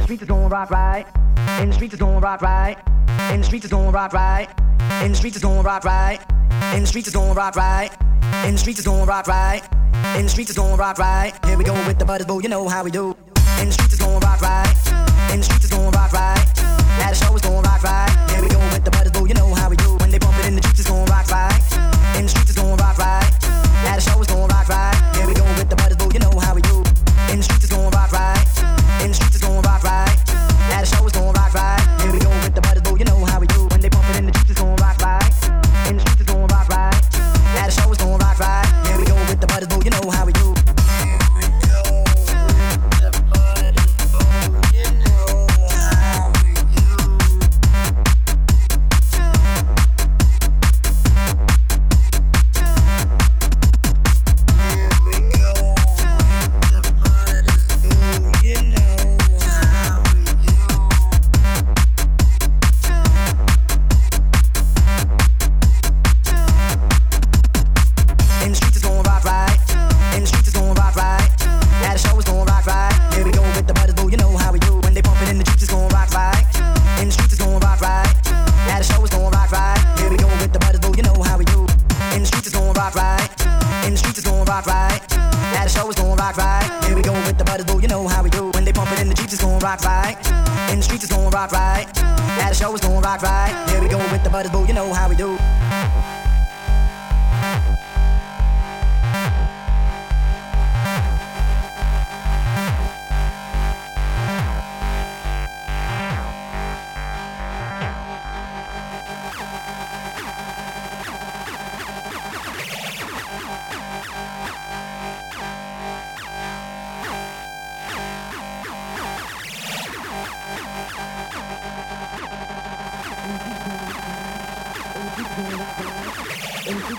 streets it's going rock right. In the streets it's going rock right. In the streets it's going rock right. In the streets it's going rock right. In the streets it's going rock right. In the streets it's going rock right. In the streets it's going rock right. Here we go with the butters, boo. You know how we do. In the streets it's going rock right. In the streets it's going rock right. Now the show is going rock right.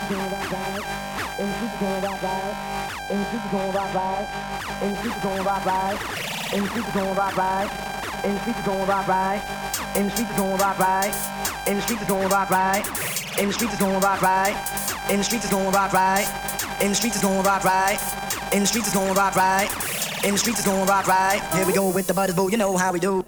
In the streets it's going rock right. In the streets going rock right. In the streets going rock right. In the streets going rock right. In the streets going rock right. In the streets going rock right. In the streets going rock right. Streets it's going rock right. In the streets it's going rock right. In the streets it's gon' rock right. In the streets it's gon' rock right. In the streets it's gon' rock right. Here we go with the butters, boo. You know how we do.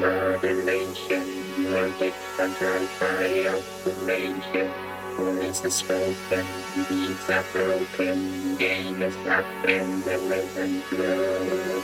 Liquid modulation, logic control by automation. Voice is spoken, beats are broken, game is up in the rhythm flow.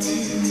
to